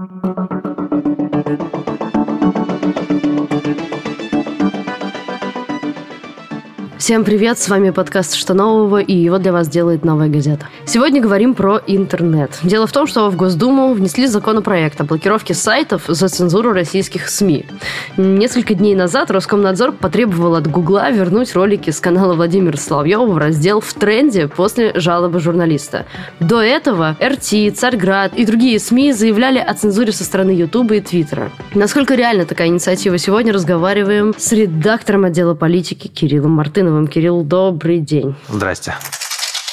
Thank you. Всем привет, с вами подкаст «Что нового?» и его для вас делает «Новая газета». Сегодня говорим про интернет. Дело в том, что в Госдуму внесли законопроект о блокировке сайтов за цензуру российских СМИ. Несколько дней назад Роскомнадзор потребовал от Гугла вернуть ролики с канала Владимира Соловьева в раздел «В тренде» после жалобы журналиста. До этого РТ, Царьград и другие СМИ заявляли о цензуре со стороны Ютуба и Твиттера. Насколько реально такая инициатива, сегодня разговариваем с редактором отдела политики Кириллом Мартыновым. Кирилл, добрый день. Здрасте.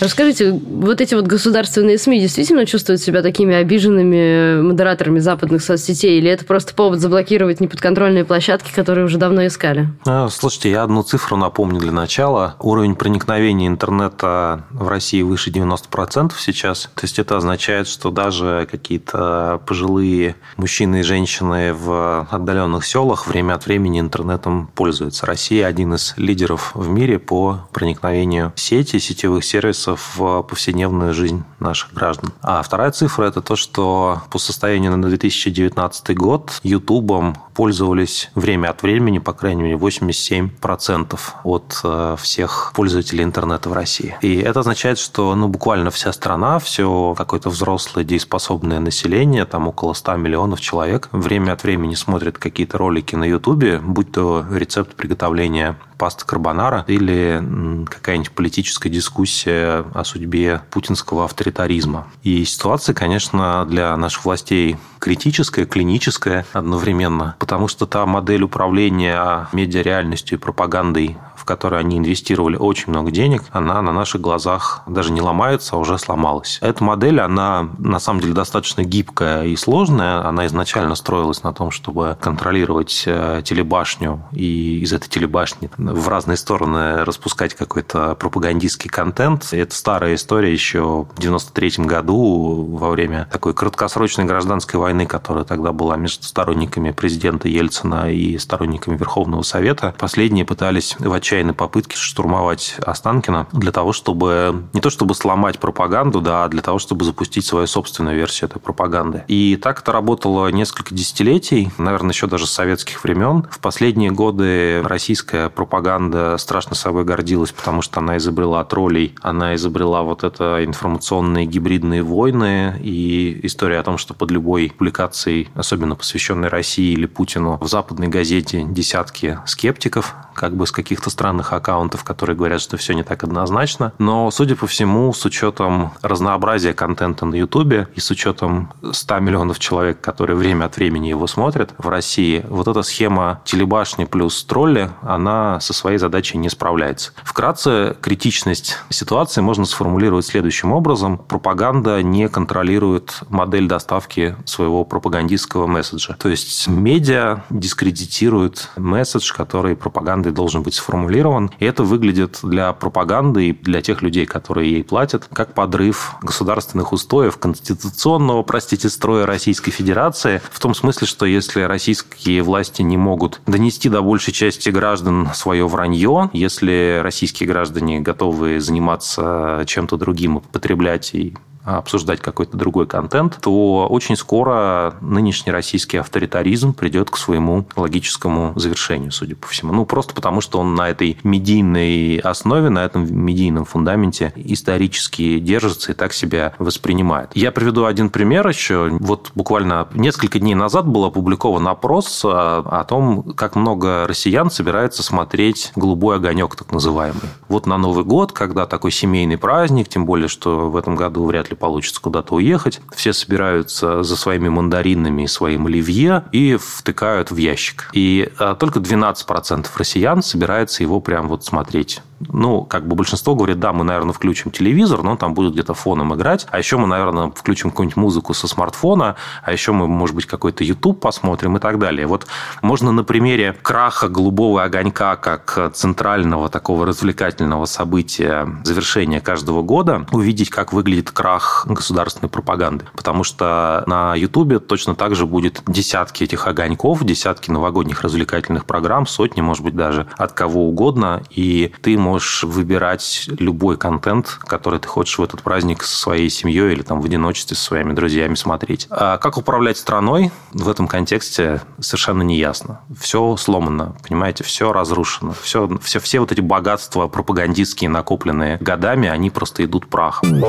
Расскажите, вот эти вот государственные СМИ действительно чувствуют себя такими обиженными модераторами западных соцсетей, или это просто повод заблокировать неподконтрольные площадки, которые уже давно искали? А, слушайте, я одну цифру напомню для начала. Уровень проникновения интернета в России выше 90% сейчас. То есть это означает, что даже какие-то пожилые мужчины и женщины в отдаленных селах время от времени интернетом пользуются. Россия один из лидеров в мире по проникновению сети, сетевых сервисов в повседневную жизнь наших граждан. А вторая цифра – это то, что по состоянию на 2019 год Ютубом пользовались время от времени, по крайней мере, 87% от э, всех пользователей интернета в России. И это означает, что ну, буквально вся страна, все какое-то взрослое дееспособное население, там около 100 миллионов человек, время от времени смотрят какие-то ролики на Ютубе, будь то рецепт приготовления пасты карбонара или какая-нибудь политическая дискуссия о судьбе путинского авторитаризма. И ситуация, конечно, для наших властей критическая, клиническая одновременно, потому что та модель управления медиареальностью и пропагандой в которой они инвестировали очень много денег, она на наших глазах даже не ломается, а уже сломалась. Эта модель, она на самом деле достаточно гибкая и сложная. Она изначально строилась на том, чтобы контролировать э, телебашню и из этой телебашни в разные стороны распускать какой-то пропагандистский контент. Это старая история еще в 93 году во время такой краткосрочной гражданской войны, которая тогда была между сторонниками президента Ельцина и сторонниками Верховного Совета. Последние пытались в отчаянии отчаянной попытки штурмовать Останкина для того, чтобы не то чтобы сломать пропаганду, да, а для того, чтобы запустить свою собственную версию этой пропаганды. И так это работало несколько десятилетий, наверное, еще даже с советских времен. В последние годы российская пропаганда страшно собой гордилась, потому что она изобрела троллей, она изобрела вот это информационные гибридные войны и история о том, что под любой публикацией, особенно посвященной России или Путину, в западной газете десятки скептиков, как бы с каких-то странных аккаунтов, которые говорят, что все не так однозначно. Но, судя по всему, с учетом разнообразия контента на Ютубе и с учетом 100 миллионов человек, которые время от времени его смотрят в России, вот эта схема телебашни плюс тролли, она со своей задачей не справляется. Вкратце, критичность ситуации можно сформулировать следующим образом. Пропаганда не контролирует модель доставки своего пропагандистского месседжа. То есть медиа дискредитирует месседж, который пропаганда пропагандой должен быть сформулирован. И это выглядит для пропаганды и для тех людей, которые ей платят, как подрыв государственных устоев, конституционного, простите, строя Российской Федерации, в том смысле, что если российские власти не могут донести до большей части граждан свое вранье, если российские граждане готовы заниматься чем-то другим потреблять и обсуждать какой-то другой контент, то очень скоро нынешний российский авторитаризм придет к своему логическому завершению, судя по всему. Ну, просто потому, что он на этой медийной основе, на этом медийном фундаменте исторически держится и так себя воспринимает. Я приведу один пример еще. Вот буквально несколько дней назад был опубликован опрос о том, как много россиян собирается смотреть «Голубой огонек», так называемый. Вот на Новый год, когда такой семейный праздник, тем более, что в этом году вряд ли ли получится куда-то уехать. Все собираются за своими мандаринами и своим оливье и втыкают в ящик. И а, только 12% россиян собирается его прям вот смотреть ну, как бы большинство говорит, да, мы, наверное, включим телевизор, но он там будет где-то фоном играть, а еще мы, наверное, включим какую-нибудь музыку со смартфона, а еще мы, может быть, какой-то YouTube посмотрим и так далее. Вот можно на примере краха голубого огонька как центрального такого развлекательного события завершения каждого года увидеть, как выглядит крах государственной пропаганды. Потому что на YouTube точно так же будет десятки этих огоньков, десятки новогодних развлекательных программ, сотни, может быть, даже от кого угодно, и ты можешь можешь выбирать любой контент, который ты хочешь в этот праздник со своей семьей или там в одиночестве со своими друзьями смотреть. А как управлять страной в этом контексте совершенно не ясно. Все сломано, понимаете, все разрушено. Все, все, все вот эти богатства пропагандистские, накопленные годами, они просто идут прахом.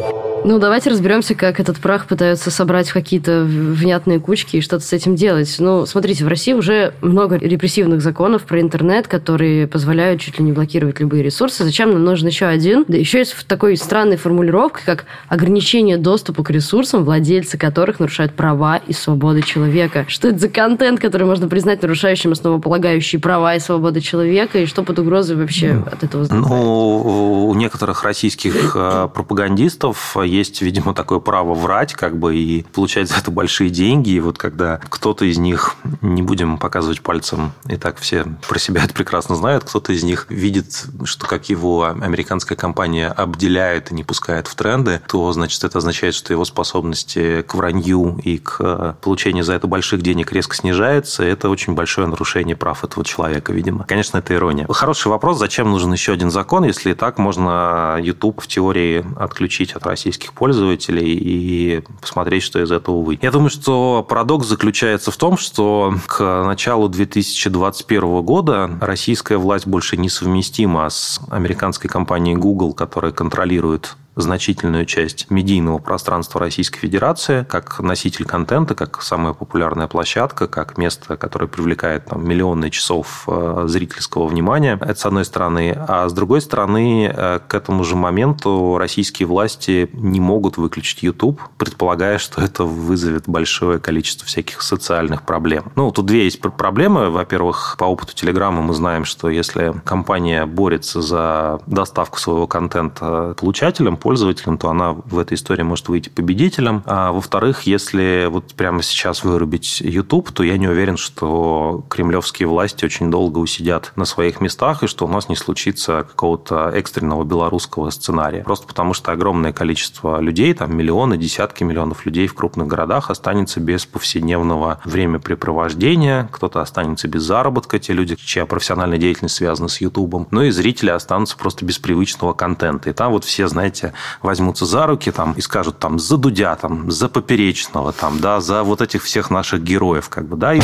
Ну, давайте разберемся, как этот прах пытаются собрать в какие-то внятные кучки и что-то с этим делать. Ну, смотрите, в России уже много репрессивных законов про интернет, которые позволяют чуть ли не блокировать любые ресурсы. Зачем нам нужен еще один? Да еще есть такой странной формулировкой, как ограничение доступа к ресурсам, владельцы которых нарушают права и свободы человека. Что это за контент, который можно признать нарушающим основополагающие права и свободы человека, и что под угрозой вообще ну, от этого знать? Ну, у некоторых российских э, пропагандистов есть, видимо, такое право врать, как бы, и получать за это большие деньги. И вот когда кто-то из них, не будем показывать пальцем, и так все про себя это прекрасно знают, кто-то из них видит, что как его американская компания обделяет и не пускает в тренды, то, значит, это означает, что его способности к вранью и к получению за это больших денег резко снижается. Это очень большое нарушение прав этого человека, видимо. Конечно, это ирония. Хороший вопрос, зачем нужен еще один закон, если и так можно YouTube в теории отключить от российских пользователей и посмотреть, что из этого выйдет. Я думаю, что парадокс заключается в том, что к началу 2021 года российская власть больше несовместима с американской компанией Google, которая контролирует значительную часть медийного пространства Российской Федерации как носитель контента, как самая популярная площадка, как место, которое привлекает там, миллионы часов э, зрительского внимания. Это с одной стороны. А с другой стороны, э, к этому же моменту российские власти не могут выключить YouTube, предполагая, что это вызовет большое количество всяких социальных проблем. Ну, тут две есть проблемы. Во-первых, по опыту Телеграма мы знаем, что если компания борется за доставку своего контента получателям, пользователем, то она в этой истории может выйти победителем. А во-вторых, если вот прямо сейчас вырубить YouTube, то я не уверен, что кремлевские власти очень долго усидят на своих местах и что у нас не случится какого-то экстренного белорусского сценария. Просто потому что огромное количество людей, там миллионы, десятки миллионов людей в крупных городах останется без повседневного времяпрепровождения, кто-то останется без заработка, те люди, чья профессиональная деятельность связана с YouTube, ну и зрители останутся просто без привычного контента. И там вот все, знаете, возьмутся за руки там, и скажут там за Дудя, там, за Поперечного, там, да, за вот этих всех наших героев, как бы, да. И...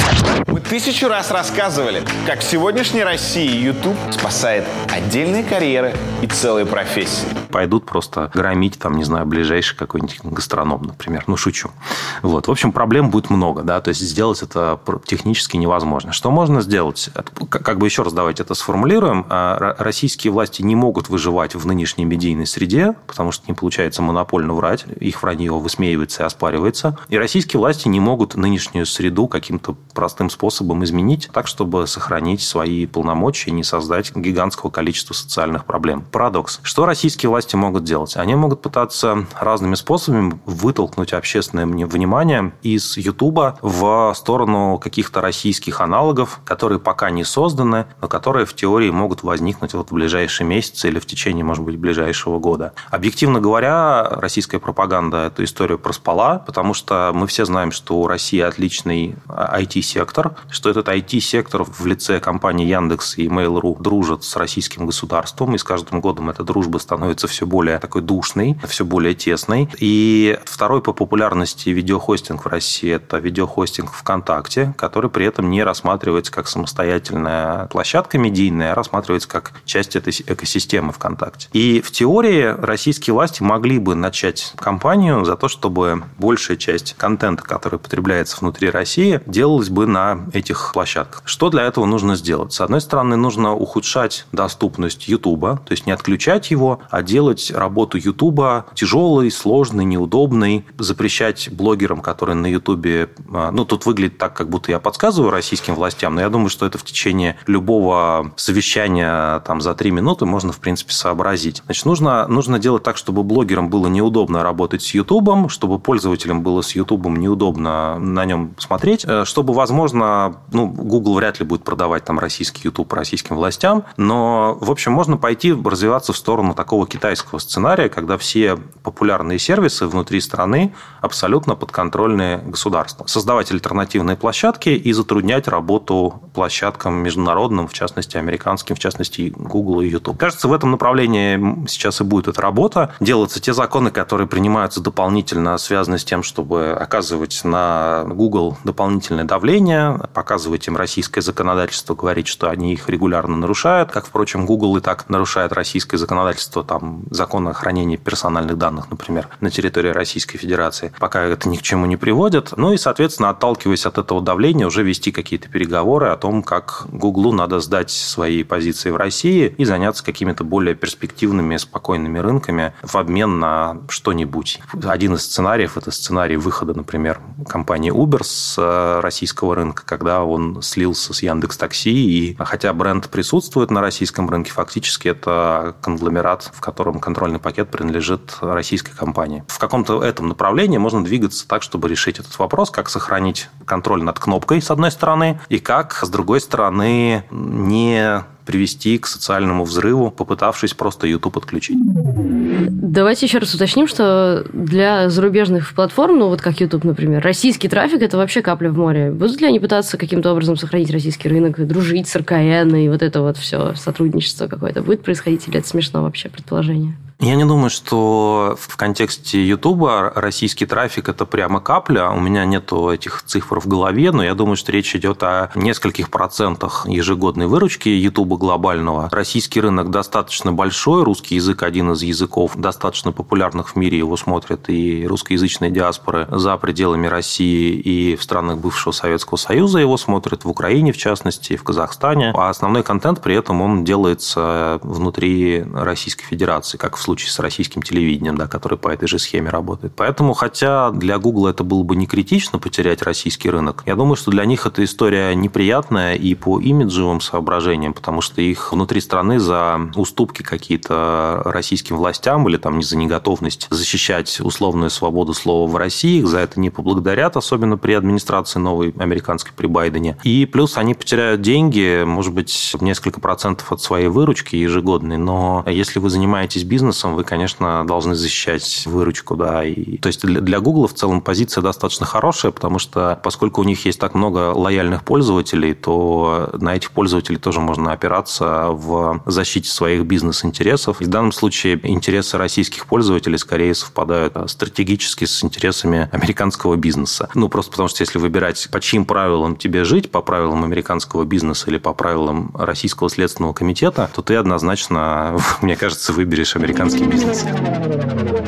Мы тысячу раз рассказывали, как в сегодняшней России YouTube спасает отдельные карьеры и целые профессии. Пойдут просто громить, там, не знаю, ближайший какой-нибудь гастроном, например. Ну, шучу. Вот. В общем, проблем будет много, да, то есть сделать это технически невозможно. Что можно сделать? Как бы еще раз давайте это сформулируем. А, российские власти не могут выживать в нынешней медийной среде, потому что не получается монопольно врать, их вранье высмеивается и оспаривается. И российские власти не могут нынешнюю среду каким-то простым способом изменить так, чтобы сохранить свои полномочия и не создать гигантского количества социальных проблем. Парадокс. Что российские власти могут делать? Они могут пытаться разными способами вытолкнуть общественное внимание из Ютуба в сторону каких-то российских аналогов, которые пока не созданы, но которые в теории могут возникнуть вот в ближайшие месяцы или в течение, может быть, ближайшего года. Объективно говоря, российская пропаганда эту историю проспала, потому что мы все знаем, что у России отличный IT-сектор, что этот IT-сектор в лице компании Яндекс и Mail.ru дружат с российским государством, и с каждым годом эта дружба становится все более такой душной, все более тесной. И второй по популярности видеохостинг в России – это видеохостинг ВКонтакте, который при этом не рассматривается как самостоятельная площадка медийная, а рассматривается как часть этой экосистемы ВКонтакте. И в теории российские власти могли бы начать кампанию за то, чтобы большая часть контента, который потребляется внутри России, делалась бы на этих площадках. Что для этого нужно сделать? С одной стороны, нужно ухудшать доступность Ютуба, то есть не отключать его, а делать работу Ютуба тяжелой, сложной, неудобной, запрещать блогерам, которые на Ютубе... А, ну, тут выглядит так, как будто я подсказываю российским властям, но я думаю, что это в течение любого совещания там, за три минуты можно, в принципе, сообразить. Значит, нужно, нужно делать так, чтобы блогерам было неудобно работать с Ютубом, чтобы пользователям было с Ютубом неудобно на нем смотреть, э, чтобы, возможно, ну, Google вряд ли будет продавать там российский Ютуб российским властям, но, в общем, можно пойти развиваться в сторону такого китайского китайского сценария, когда все популярные сервисы внутри страны абсолютно подконтрольные государству. Создавать альтернативные площадки и затруднять работу площадкам международным, в частности, американским, в частности, Google и YouTube. Кажется, в этом направлении сейчас и будет эта работа. Делаться те законы, которые принимаются дополнительно, связаны с тем, чтобы оказывать на Google дополнительное давление, показывать им российское законодательство, говорить, что они их регулярно нарушают, как, впрочем, Google и так нарушает российское законодательство, там, закон о хранении персональных данных, например, на территории Российской Федерации. Пока это ни к чему не приводит. Ну и, соответственно, отталкиваясь от этого давления, уже вести какие-то переговоры о том, как Google надо сдать свои позиции в России и заняться какими-то более перспективными, спокойными рынками в обмен на что-нибудь. Один из сценариев – это сценарий выхода, например, компании Uber с э, российского рынка, когда он слился с Яндекс Такси, и хотя бренд присутствует на российском рынке, фактически это конгломерат, в котором контрольный пакет принадлежит российской компании. В каком-то этом направлении можно двигаться так, чтобы решить этот вопрос, как сохранить контроль над кнопкой, с одной стороны, и как, с другой стороны, не привести к социальному взрыву, попытавшись просто YouTube отключить. Давайте еще раз уточним, что для зарубежных платформ, ну вот как YouTube, например, российский трафик – это вообще капля в море. Будут ли они пытаться каким-то образом сохранить российский рынок, дружить с РКН и вот это вот все сотрудничество какое-то будет происходить, или это смешно вообще предположение? Я не думаю, что в контексте Ютуба российский трафик – это прямо капля. У меня нету этих цифр в голове, но я думаю, что речь идет о нескольких процентах ежегодной выручки Ютуба глобального. Российский рынок достаточно большой, русский язык – один из языков достаточно популярных в мире, его смотрят и русскоязычные диаспоры за пределами России и в странах бывшего Советского Союза его смотрят, в Украине в частности, в Казахстане. А основной контент при этом он делается внутри Российской Федерации, как в случае с российским телевидением, да, который по этой же схеме работает. Поэтому, хотя для Google это было бы не критично потерять российский рынок, я думаю, что для них эта история неприятная и по имиджевым соображениям, потому что их внутри страны за уступки какие-то российским властям или там не за неготовность защищать условную свободу слова в России, их за это не поблагодарят, особенно при администрации новой американской при Байдене. И плюс они потеряют деньги, может быть, несколько процентов от своей выручки ежегодной, но если вы занимаетесь бизнесом, бизнесом, вы, конечно, должны защищать выручку, да. И, то есть для, Google в целом позиция достаточно хорошая, потому что поскольку у них есть так много лояльных пользователей, то на этих пользователей тоже можно опираться в защите своих бизнес-интересов. И в данном случае интересы российских пользователей скорее совпадают стратегически с интересами американского бизнеса. Ну, просто потому что если выбирать, по чьим правилам тебе жить, по правилам американского бизнеса или по правилам Российского следственного комитета, то ты однозначно, мне кажется, выберешь американский американский бизнес.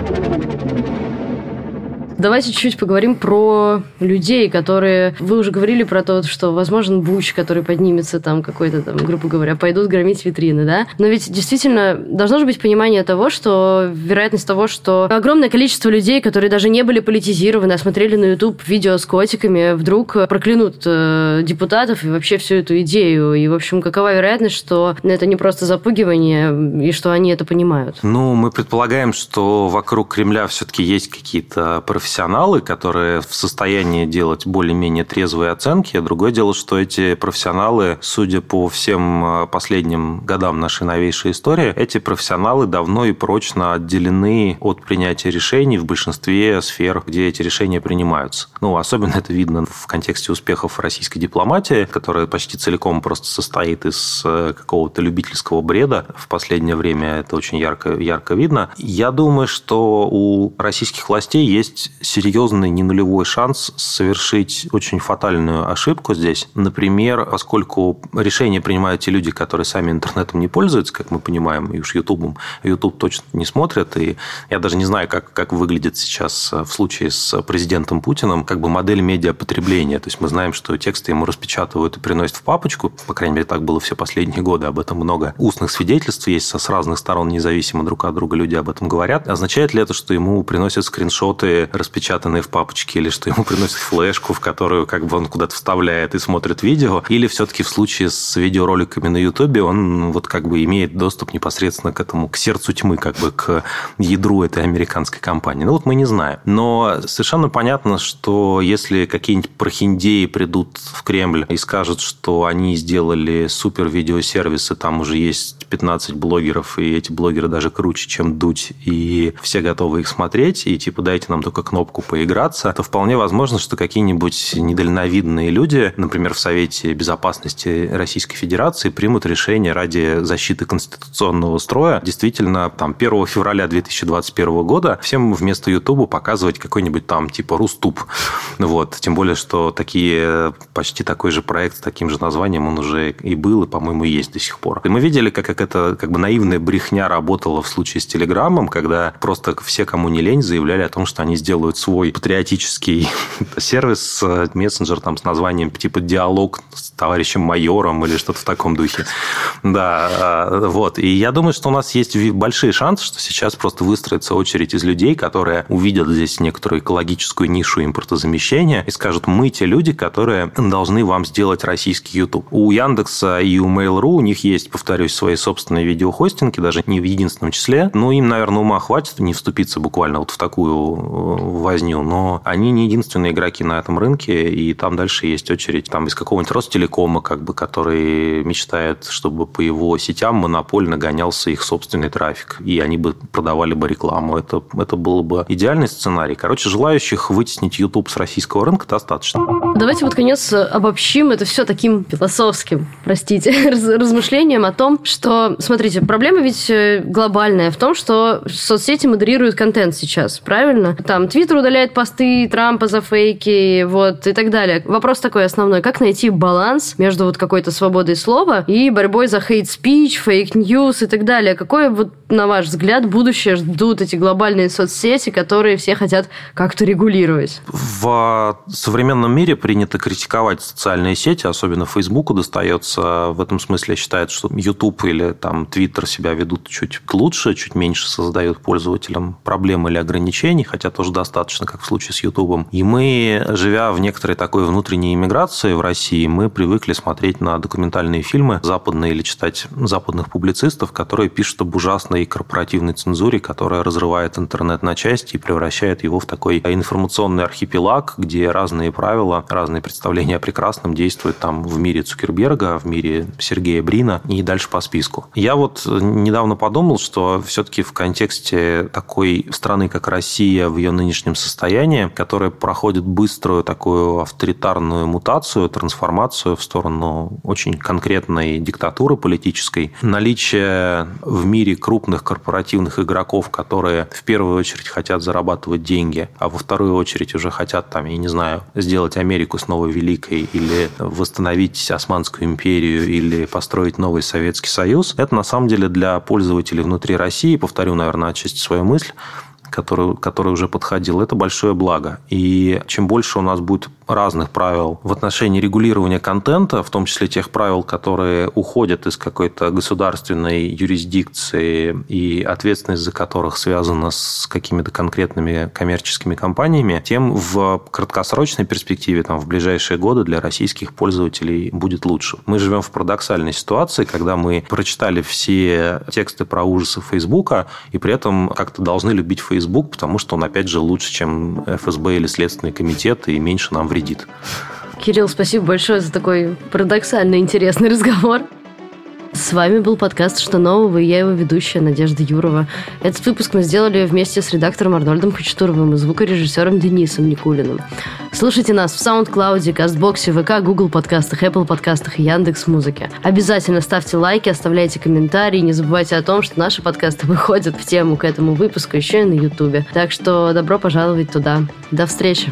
Давайте чуть-чуть поговорим про людей, которые... Вы уже говорили про то, что возможен буч, который поднимется там какой-то там, грубо говоря, пойдут громить витрины, да? Но ведь действительно должно же быть понимание того, что вероятность того, что огромное количество людей, которые даже не были политизированы, а смотрели на YouTube видео с котиками, вдруг проклянут э, депутатов и вообще всю эту идею. И, в общем, какова вероятность, что это не просто запугивание и что они это понимают? Ну, мы предполагаем, что вокруг Кремля все-таки есть какие-то профессионалы профессионалы, которые в состоянии делать более-менее трезвые оценки. Другое дело, что эти профессионалы, судя по всем э, последним годам нашей новейшей истории, эти профессионалы давно и прочно отделены от принятия решений в большинстве сфер, где эти решения принимаются. Ну, особенно это видно в контексте успехов российской дипломатии, которая почти целиком просто состоит из э, какого-то любительского бреда. В последнее время это очень ярко, ярко видно. Я думаю, что у российских властей есть серьезный не нулевой шанс совершить очень фатальную ошибку здесь. Например, поскольку решения принимают те люди, которые сами интернетом не пользуются, как мы понимаем, и уж Ютубом, YouTube точно не смотрят, и я даже не знаю, как, как выглядит сейчас в случае с президентом Путиным как бы модель медиапотребления. То есть мы знаем, что тексты ему распечатывают и приносят в папочку, по крайней мере, так было все последние годы, об этом много устных свидетельств есть с разных сторон, независимо друг от друга люди об этом говорят. Означает ли это, что ему приносят скриншоты распечатанные в папочке, или что ему приносят флешку, в которую как бы он куда-то вставляет и смотрит видео, или все-таки в случае с видеороликами на Ютубе он вот как бы имеет доступ непосредственно к этому, к сердцу тьмы, как бы к ядру этой американской компании. Ну вот мы не знаем. Но совершенно понятно, что если какие-нибудь прохиндеи придут в Кремль и скажут, что они сделали супер видеосервисы, там уже есть 15 блогеров, и эти блогеры даже круче, чем Дудь, и все готовы их смотреть, и типа дайте нам только кнопку поиграться, то вполне возможно, что какие-нибудь недальновидные люди, например, в Совете Безопасности Российской Федерации, примут решение ради защиты конституционного строя действительно там 1 февраля 2021 года всем вместо Ютуба показывать какой-нибудь там типа Рустуб. Вот. Тем более, что такие, почти такой же проект с таким же названием он уже и был, и, по-моему, есть до сих пор. И мы видели, как, это как бы наивная брехня работала в случае с Телеграмом, когда просто все, кому не лень, заявляли о том, что они сделают свой патриотический сервис, мессенджер там с названием типа «Диалог с товарищем майором» или что-то в таком духе. Да, а, вот. И я думаю, что у нас есть большие шансы, что сейчас просто выстроится очередь из людей, которые увидят здесь некоторую экологическую нишу импортозамещения и скажут, мы те люди, которые должны вам сделать российский YouTube. У Яндекса и у Mail.ru у них есть, повторюсь, свои собственные видеохостинги, даже не в единственном числе. Но им, наверное, ума хватит не вступиться буквально вот в такую э, возню. Но они не единственные игроки на этом рынке, и там дальше есть очередь там из какого-нибудь Ростелекома, как бы, который мечтает, чтобы по его сетям монопольно гонялся их собственный трафик, и они бы продавали бы рекламу. Это, это был бы идеальный сценарий. Короче, желающих вытеснить YouTube с российского рынка достаточно. Давайте вот конец обобщим это все таким философским, простите, размышлением о том, что, смотрите, проблема ведь э, глобальная в том, что соцсети модерируют контент сейчас, правильно? Там Твиттер удаляет посты Трампа за фейки, вот, и так далее. Вопрос такой основной, как найти баланс между вот какой-то свободой слова и борьбой за hate speech, fake news и так далее. Какое вот, на ваш взгляд, будущее ждут эти глобальные соцсети, которые все хотят как-то регулировать? В современном мире принято критиковать социальные сети, особенно Фейсбуку достается. В этом смысле считают, что YouTube или там Twitter себя ведут чуть лучше, чуть меньше создают пользователям проблем или ограничений, хотя тоже достаточно, как в случае с YouTube. И мы, живя в некоторой такой внутренней иммиграции в России, мы привыкли смотреть на документальные фильмы западные или читать западных публицистов, которые пишут об ужасной корпоративной цензуре, которая разрывает интернет на части и превращает его в такой информационный архипелаг, где разные правила, разные представления о прекрасном действуют там в мире Цукерберга, в мире Сергея Брина и дальше по списку. Я вот недавно подумал, что все-таки в контексте такой страны, как Россия, в ее нынешнем состоянии, которая проходит быструю такую авторитарную мутацию, трансформацию в сторону очень конкретной диктатуры политической, наличие в мире крупных корпоративных игроков, которые в первую очередь хотят зарабатывать деньги, а во вторую очередь уже хотят там, я не знаю, сделать Америку снова великой или восстановить Османскую империю или построить новый Советский Союз, это на самом деле для пользователей внутри России, повторю, наверное, отчасти свою мысль, который, который уже подходил, это большое благо. И чем больше у нас будет разных правил в отношении регулирования контента, в том числе тех правил, которые уходят из какой-то государственной юрисдикции и ответственность за которых связана с какими-то конкретными коммерческими компаниями, тем в краткосрочной перспективе, там, в ближайшие годы для российских пользователей будет лучше. Мы живем в парадоксальной ситуации, когда мы прочитали все тексты про ужасы Фейсбука и при этом как-то должны любить Facebook Facebook, потому что он, опять же, лучше, чем ФСБ или Следственный комитет, и меньше нам вредит. Кирилл, спасибо большое за такой парадоксально интересный разговор. С вами был подкаст «Что нового?» и я его ведущая Надежда Юрова. Этот выпуск мы сделали вместе с редактором Арнольдом Хачатуровым и звукорежиссером Денисом Никулиным. Слушайте нас в SoundCloud, Кастбоксе, ВК, Google подкастах, Apple подкастах и Яндекс Музыке. Обязательно ставьте лайки, оставляйте комментарии, не забывайте о том, что наши подкасты выходят в тему к этому выпуску еще и на Ютубе. Так что добро пожаловать туда. До встречи!